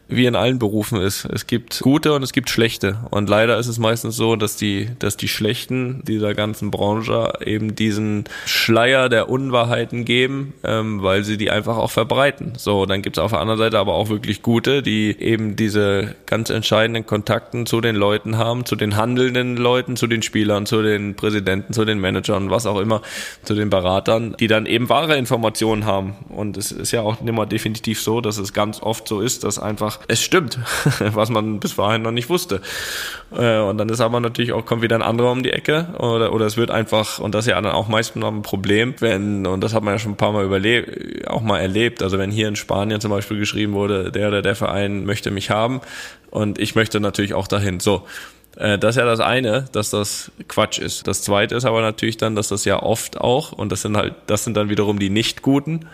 wie in allen Berufen ist. Es gibt gute und es gibt schlechte. Und leider ist es meistens so, dass die, dass die Schlechten dieser ganzen Branche eben diesen Schleier der Unwahrheiten geben, ähm, weil sie die einfach auch verbreiten. So, dann gibt es auf der anderen Seite aber auch wirklich gute, die eben diese ganz entscheidenden Kontakten zu den Leuten haben, zu den handelnden Leuten, zu den Spielern, zu den Präsidenten, zu den Managern, was auch immer, zu den Beratern, die dann eben wahre Informationen haben. Und es ist ja auch immer definitiv so, dass es ganz oft so ist, dass einfach es stimmt, was man bis vorhin noch nicht wusste. Äh, und dann ist aber natürlich auch, kommt wieder ein anderer um die Ecke oder, oder es wird einfach, und das ist ja dann auch meistens noch ein Problem, wenn, und das hat man ja schon ein paar Mal überlebt, auch mal erlebt, also wenn hier in Spanien zum Beispiel geschrieben wurde, der oder der Verein möchte mich haben und ich möchte natürlich auch dahin. So, äh, das ist ja das eine, dass das Quatsch ist. Das zweite ist aber natürlich dann, dass das ja oft auch, und das sind halt, das sind dann wiederum die Nicht-Guten,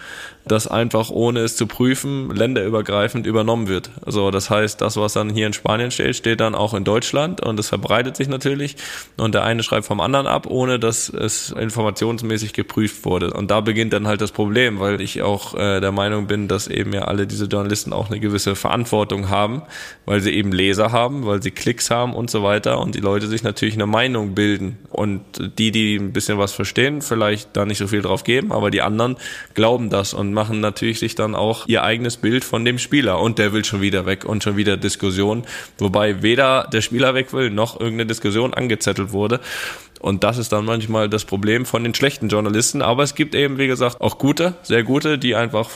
dass einfach ohne es zu prüfen, länderübergreifend übernommen wird. Also das heißt, das, was dann hier in Spanien steht, steht dann auch in Deutschland und es verbreitet sich natürlich und der eine schreibt vom anderen ab, ohne dass es informationsmäßig geprüft wurde. Und da beginnt dann halt das Problem, weil ich auch äh, der Meinung bin, dass eben ja alle diese Journalisten auch eine gewisse Verantwortung haben, weil sie eben Leser haben, weil sie Klicks haben und so weiter und die Leute sich natürlich eine Meinung bilden und die, die ein bisschen was verstehen, vielleicht da nicht so viel drauf geben, aber die anderen glauben das und machen natürlich sich dann auch ihr eigenes Bild von dem Spieler und der will schon wieder weg und schon wieder Diskussion, wobei weder der Spieler weg will noch irgendeine Diskussion angezettelt wurde. Und das ist dann manchmal das Problem von den schlechten Journalisten. Aber es gibt eben, wie gesagt, auch gute, sehr gute, die einfach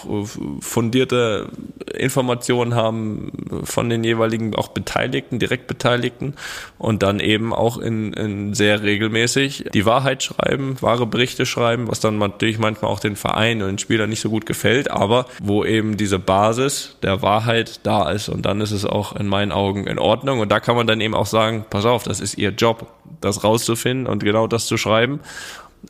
fundierte Informationen haben von den jeweiligen auch Beteiligten, direkt Beteiligten und dann eben auch in, in sehr regelmäßig die Wahrheit schreiben, wahre Berichte schreiben, was dann natürlich manchmal auch den Verein und den Spielern nicht so gut gefällt, aber wo eben diese Basis der Wahrheit da ist. Und dann ist es auch in meinen Augen in Ordnung. Und da kann man dann eben auch sagen, pass auf, das ist ihr Job, das rauszufinden und genau das zu schreiben.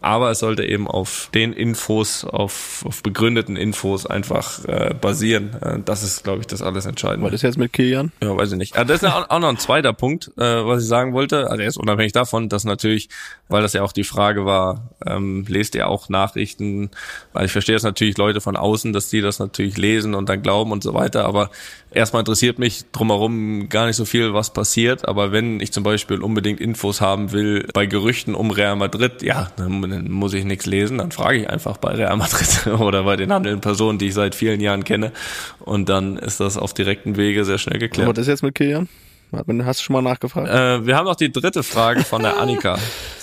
Aber es sollte eben auf den Infos, auf, auf begründeten Infos einfach äh, basieren. Äh, das ist, glaube ich, das alles Entscheidende. Was ist jetzt mit Kilian? Ja, weiß ich nicht. Ja, das ist auch noch ein zweiter Punkt, äh, was ich sagen wollte. Also jetzt unabhängig davon, dass natürlich, weil das ja auch die Frage war, ähm, lest ihr auch Nachrichten? Weil ich verstehe es natürlich Leute von außen, dass die das natürlich lesen und dann glauben und so weiter. Aber erstmal interessiert mich drumherum gar nicht so viel, was passiert. Aber wenn ich zum Beispiel unbedingt Infos haben will bei Gerüchten um Real Madrid, ja, dann dann muss ich nichts lesen, dann frage ich einfach bei Real Madrid oder bei den handelnden Personen, die ich seit vielen Jahren kenne. Und dann ist das auf direkten Wege sehr schnell geklärt. Was ist jetzt mit Kilian? Hast du schon mal nachgefragt? Äh, wir haben noch die dritte Frage von der Annika.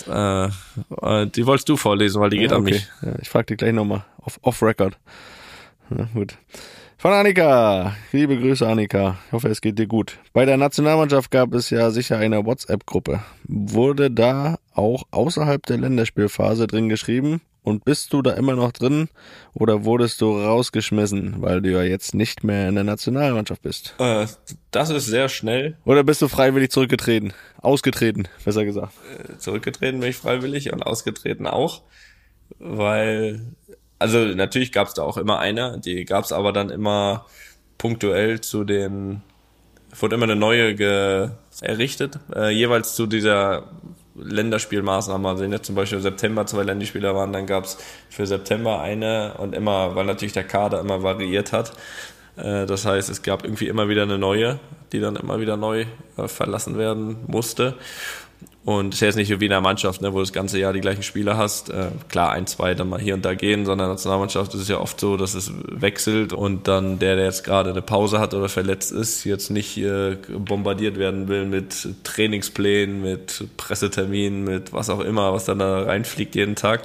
äh, äh, die wolltest du vorlesen, weil die geht ja, okay. an mich. Ja, ich frage die gleich nochmal. Off, off Record. Ja, gut. Von Annika. Liebe Grüße, Annika. Ich hoffe, es geht dir gut. Bei der Nationalmannschaft gab es ja sicher eine WhatsApp-Gruppe. Wurde da auch außerhalb der Länderspielphase drin geschrieben? Und bist du da immer noch drin oder wurdest du rausgeschmissen, weil du ja jetzt nicht mehr in der Nationalmannschaft bist? Äh, das ist sehr schnell. Oder bist du freiwillig zurückgetreten? Ausgetreten, besser gesagt. Äh, zurückgetreten bin ich freiwillig und ausgetreten auch, weil also natürlich gab es da auch immer eine, die gab es aber dann immer punktuell zu den, wurde immer eine neue ge errichtet, äh, jeweils zu dieser Länderspielmaßnahme. Also jetzt zum Beispiel September zwei Länderspieler waren, dann gab es für September eine und immer, weil natürlich der Kader immer variiert hat. Äh, das heißt, es gab irgendwie immer wieder eine neue, die dann immer wieder neu äh, verlassen werden musste. Und es ist jetzt nicht wie in der Mannschaft, ne, wo du das ganze Jahr die gleichen Spieler hast. Äh, klar, ein, zwei dann mal hier und da gehen, sondern in der Nationalmannschaft ist es ja oft so, dass es wechselt und dann der, der jetzt gerade eine Pause hat oder verletzt ist, jetzt nicht äh, bombardiert werden will mit Trainingsplänen, mit Presseterminen, mit was auch immer, was dann da reinfliegt jeden Tag.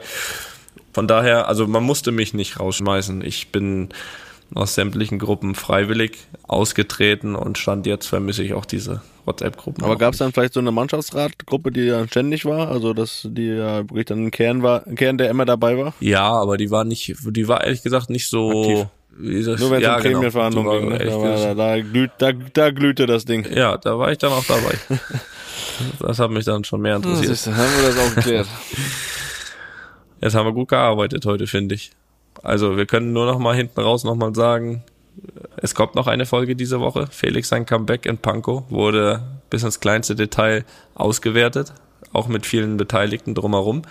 Von daher, also man musste mich nicht rausschmeißen. Ich bin aus sämtlichen Gruppen freiwillig ausgetreten und stand jetzt vermisse ich auch diese WhatsApp-Gruppen. Aber gab es dann vielleicht so eine Mannschaftsratgruppe, die dann ständig war, also dass die ja wirklich dann ein Kern war, ein Kern, der immer dabei war? Ja, aber die war nicht, die war ehrlich gesagt nicht so Aktiv. Wie das, Nur wenn es ja, um genau. Gremienverhandlungen ging, ne? da, war, da, glüht, da, da glühte das Ding. Ja, da war ich dann auch dabei. das hat mich dann schon mehr interessiert. Das ist, haben wir das auch geklärt. Jetzt haben wir gut gearbeitet heute, finde ich. Also wir können nur noch mal hinten raus noch mal sagen, es kommt noch eine Folge diese Woche. Felix sein Comeback in Pankow wurde bis ins kleinste Detail ausgewertet, auch mit vielen Beteiligten drumherum.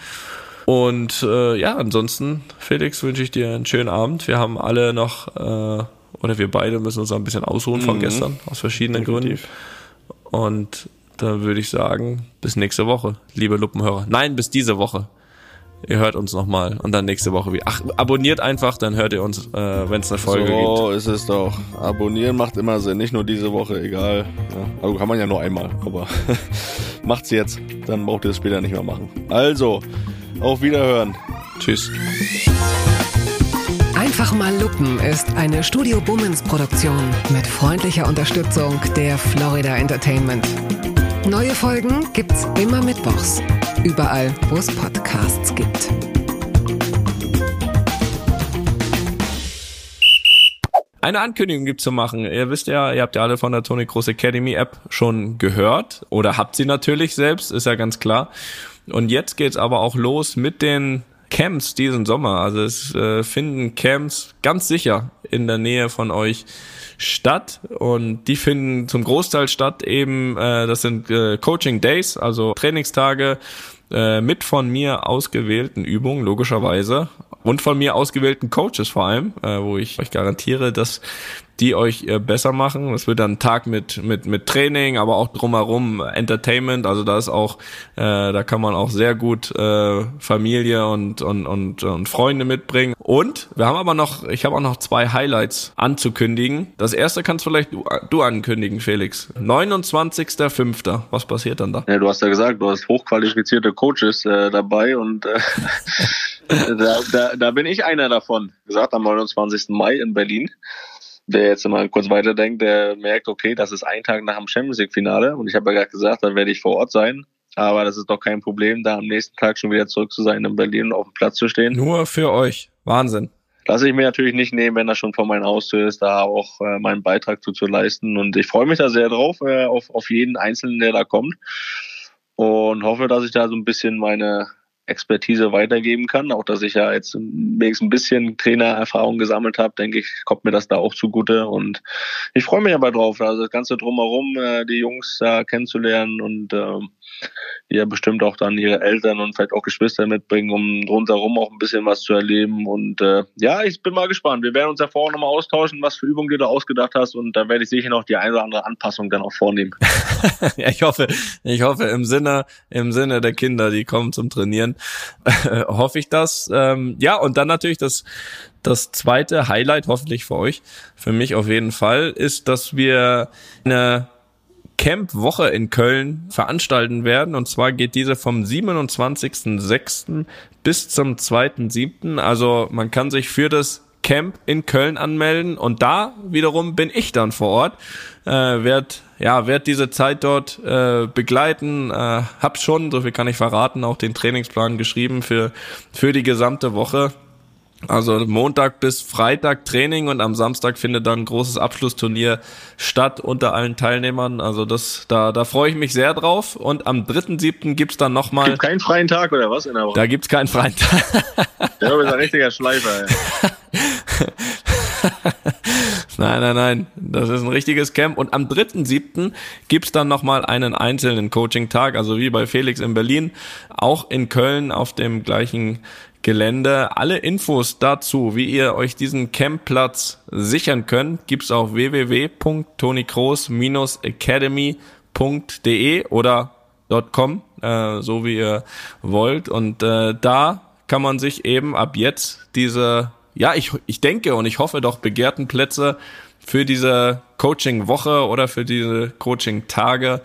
Und äh, ja, ansonsten, Felix, wünsche ich dir einen schönen Abend. Wir haben alle noch, äh, oder wir beide müssen uns noch ein bisschen ausruhen von Mhm. gestern, aus verschiedenen Definitiv. Gründen. Und da würde ich sagen, bis nächste Woche, liebe Luppenhörer. Nein, bis diese Woche. Ihr hört uns nochmal und dann nächste Woche wieder. Ach, abonniert einfach, dann hört ihr uns, äh, wenn es eine Folge gibt. so ist es doch. Abonnieren macht immer Sinn, nicht nur diese Woche, egal. Ja, also kann man ja nur einmal, aber macht's jetzt, dann braucht ihr es später nicht mehr machen. Also, auf Wiederhören. Tschüss. Einfach mal Lupen ist eine Studio Bummens Produktion mit freundlicher Unterstützung der Florida Entertainment. Neue Folgen gibt's immer mittwochs. Überall, wo es Podcasts gibt. Eine Ankündigung gibt zu machen. Ihr wisst ja, ihr habt ja alle von der Tony Cross Academy App schon gehört oder habt sie natürlich selbst, ist ja ganz klar. Und jetzt geht's aber auch los mit den Camps diesen Sommer. Also es äh, finden Camps ganz sicher in der Nähe von euch statt und die finden zum Großteil statt eben, äh, das sind äh, Coaching Days, also Trainingstage äh, mit von mir ausgewählten Übungen, logischerweise, und von mir ausgewählten Coaches vor allem, äh, wo ich euch garantiere, dass die euch äh, besser machen. Das wird dann ein Tag mit mit mit Training, aber auch drumherum Entertainment. Also da ist auch, äh, da kann man auch sehr gut äh, Familie und und und und Freunde mitbringen. Und wir haben aber noch, ich habe auch noch zwei Highlights anzukündigen. Das erste kannst vielleicht du, du ankündigen, Felix. 29.05. Was passiert dann da? Ja, du hast ja gesagt, du hast hochqualifizierte Coaches äh, dabei und äh, da, da, da bin ich einer davon. Gesagt am 29. Mai in Berlin. Wer jetzt mal kurz weiterdenkt, der merkt, okay, das ist ein Tag nach dem Champions League Finale und ich habe ja gerade gesagt, da werde ich vor Ort sein. Aber das ist doch kein Problem, da am nächsten Tag schon wieder zurück zu sein in Berlin und auf dem Platz zu stehen. Nur für euch. Wahnsinn. Lasse ich mir natürlich nicht nehmen, wenn das schon vor meiner Haustür ist, da auch äh, meinen Beitrag zu, zu leisten. Und ich freue mich da sehr drauf, äh, auf, auf jeden Einzelnen, der da kommt. Und hoffe, dass ich da so ein bisschen meine Expertise weitergeben kann. Auch dass ich ja jetzt wenigstens ein bisschen Trainererfahrung gesammelt habe, denke ich, kommt mir das da auch zugute. Und ich freue mich aber drauf, also das Ganze drumherum, äh, die Jungs da kennenzulernen und ähm, die ja bestimmt auch dann ihre Eltern und vielleicht auch Geschwister mitbringen, um rundherum auch ein bisschen was zu erleben. Und äh, ja, ich bin mal gespannt. Wir werden uns ja vorher nochmal austauschen, was für Übungen du da ausgedacht hast. Und da werde ich sicher noch die eine oder andere Anpassung dann auch vornehmen. ja, ich hoffe, ich hoffe im Sinne, im Sinne der Kinder, die kommen zum Trainieren, hoffe ich das. Ähm, ja, und dann natürlich das, das zweite Highlight, hoffentlich für euch, für mich auf jeden Fall, ist, dass wir eine Camp-Woche in Köln veranstalten werden. Und zwar geht diese vom 27.06. bis zum 2.07. Also man kann sich für das Camp in Köln anmelden und da wiederum bin ich dann vor Ort, äh, werd ja werd diese Zeit dort äh, begleiten, äh, hab schon, so viel kann ich verraten, auch den Trainingsplan geschrieben für für die gesamte Woche. Also Montag bis Freitag Training und am Samstag findet dann ein großes Abschlussturnier statt unter allen Teilnehmern. Also das, da, da freue ich mich sehr drauf. Und am 3.7. gibt's dann nochmal, Gibt keinen freien Tag oder was in der Woche? da gibt's keinen freien Tag. Der ist ein richtiger Schleifer. Ey. Nein, nein, nein. Das ist ein richtiges Camp. Und am 3.7. gibt's dann nochmal einen einzelnen Coaching-Tag, also wie bei Felix in Berlin, auch in Köln auf dem gleichen Gelände. Alle Infos dazu, wie ihr euch diesen Campplatz sichern könnt, gibt's auf www.tonykroos-academy.de oder .com, äh, so wie ihr wollt. Und äh, da kann man sich eben ab jetzt diese, ja, ich, ich denke und ich hoffe doch begehrten Plätze für diese Coaching-Woche oder für diese Coaching-Tage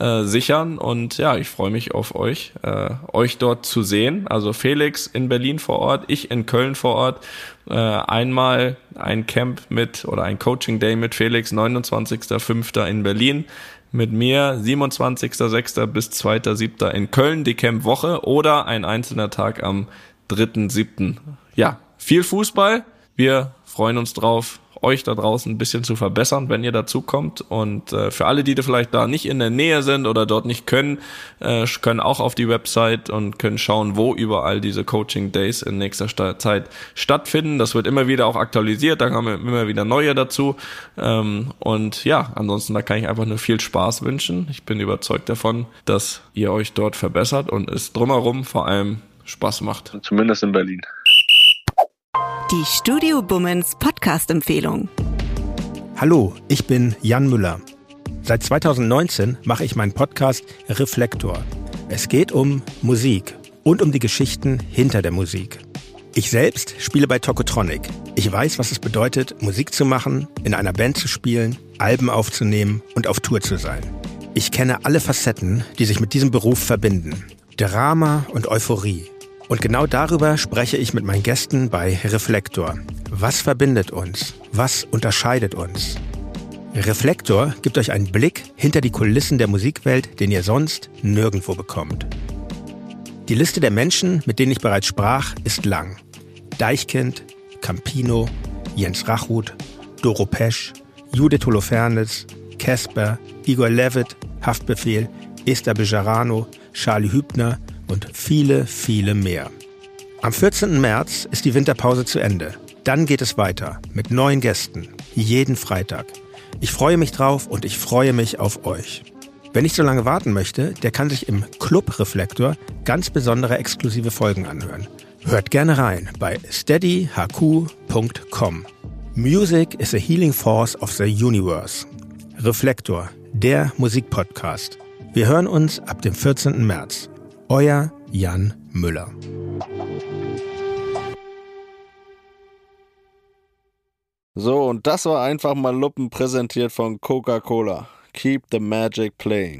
äh, sichern. Und ja, ich freue mich auf euch, äh, euch dort zu sehen. Also Felix in Berlin vor Ort, ich in Köln vor Ort. Äh, einmal ein Camp mit oder ein Coaching Day mit Felix, 29.05. in Berlin. Mit mir 27.06. bis 2.07. in Köln, die Camp-Woche oder ein einzelner Tag am 3.07. Ja, viel Fußball. Wir freuen uns drauf, euch da draußen ein bisschen zu verbessern, wenn ihr dazu kommt. Und äh, für alle, die da vielleicht da nicht in der Nähe sind oder dort nicht können, äh, können auch auf die Website und können schauen, wo überall diese Coaching Days in nächster Zeit stattfinden. Das wird immer wieder auch aktualisiert, da kommen immer wieder neue dazu. Ähm, und ja, ansonsten da kann ich einfach nur viel Spaß wünschen. Ich bin überzeugt davon, dass ihr euch dort verbessert und es drumherum vor allem Spaß macht. Zumindest in Berlin. Die Studio Bummens Podcast-Empfehlung. Hallo, ich bin Jan Müller. Seit 2019 mache ich meinen Podcast Reflektor. Es geht um Musik und um die Geschichten hinter der Musik. Ich selbst spiele bei Tokotronic. Ich weiß, was es bedeutet, Musik zu machen, in einer Band zu spielen, Alben aufzunehmen und auf Tour zu sein. Ich kenne alle Facetten, die sich mit diesem Beruf verbinden. Drama und Euphorie. Und genau darüber spreche ich mit meinen Gästen bei Reflektor. Was verbindet uns? Was unterscheidet uns? Reflektor gibt euch einen Blick hinter die Kulissen der Musikwelt, den ihr sonst nirgendwo bekommt. Die Liste der Menschen, mit denen ich bereits sprach, ist lang. Deichkind, Campino, Jens Rachut, Doro Pesch, Judith Holofernes, Casper, Igor Levitt, Haftbefehl, Esther Bejarano, Charlie Hübner und viele, viele mehr. Am 14. März ist die Winterpause zu Ende. Dann geht es weiter mit neuen Gästen, jeden Freitag. Ich freue mich drauf und ich freue mich auf euch. Wer nicht so lange warten möchte, der kann sich im Club Reflektor ganz besondere exklusive Folgen anhören. Hört gerne rein bei steadyhq.com. Music is a healing force of the universe. Reflektor, der Musikpodcast. Wir hören uns ab dem 14. März. Euer Jan Müller. So, und das war einfach mal Luppen präsentiert von Coca-Cola. Keep the Magic Playing.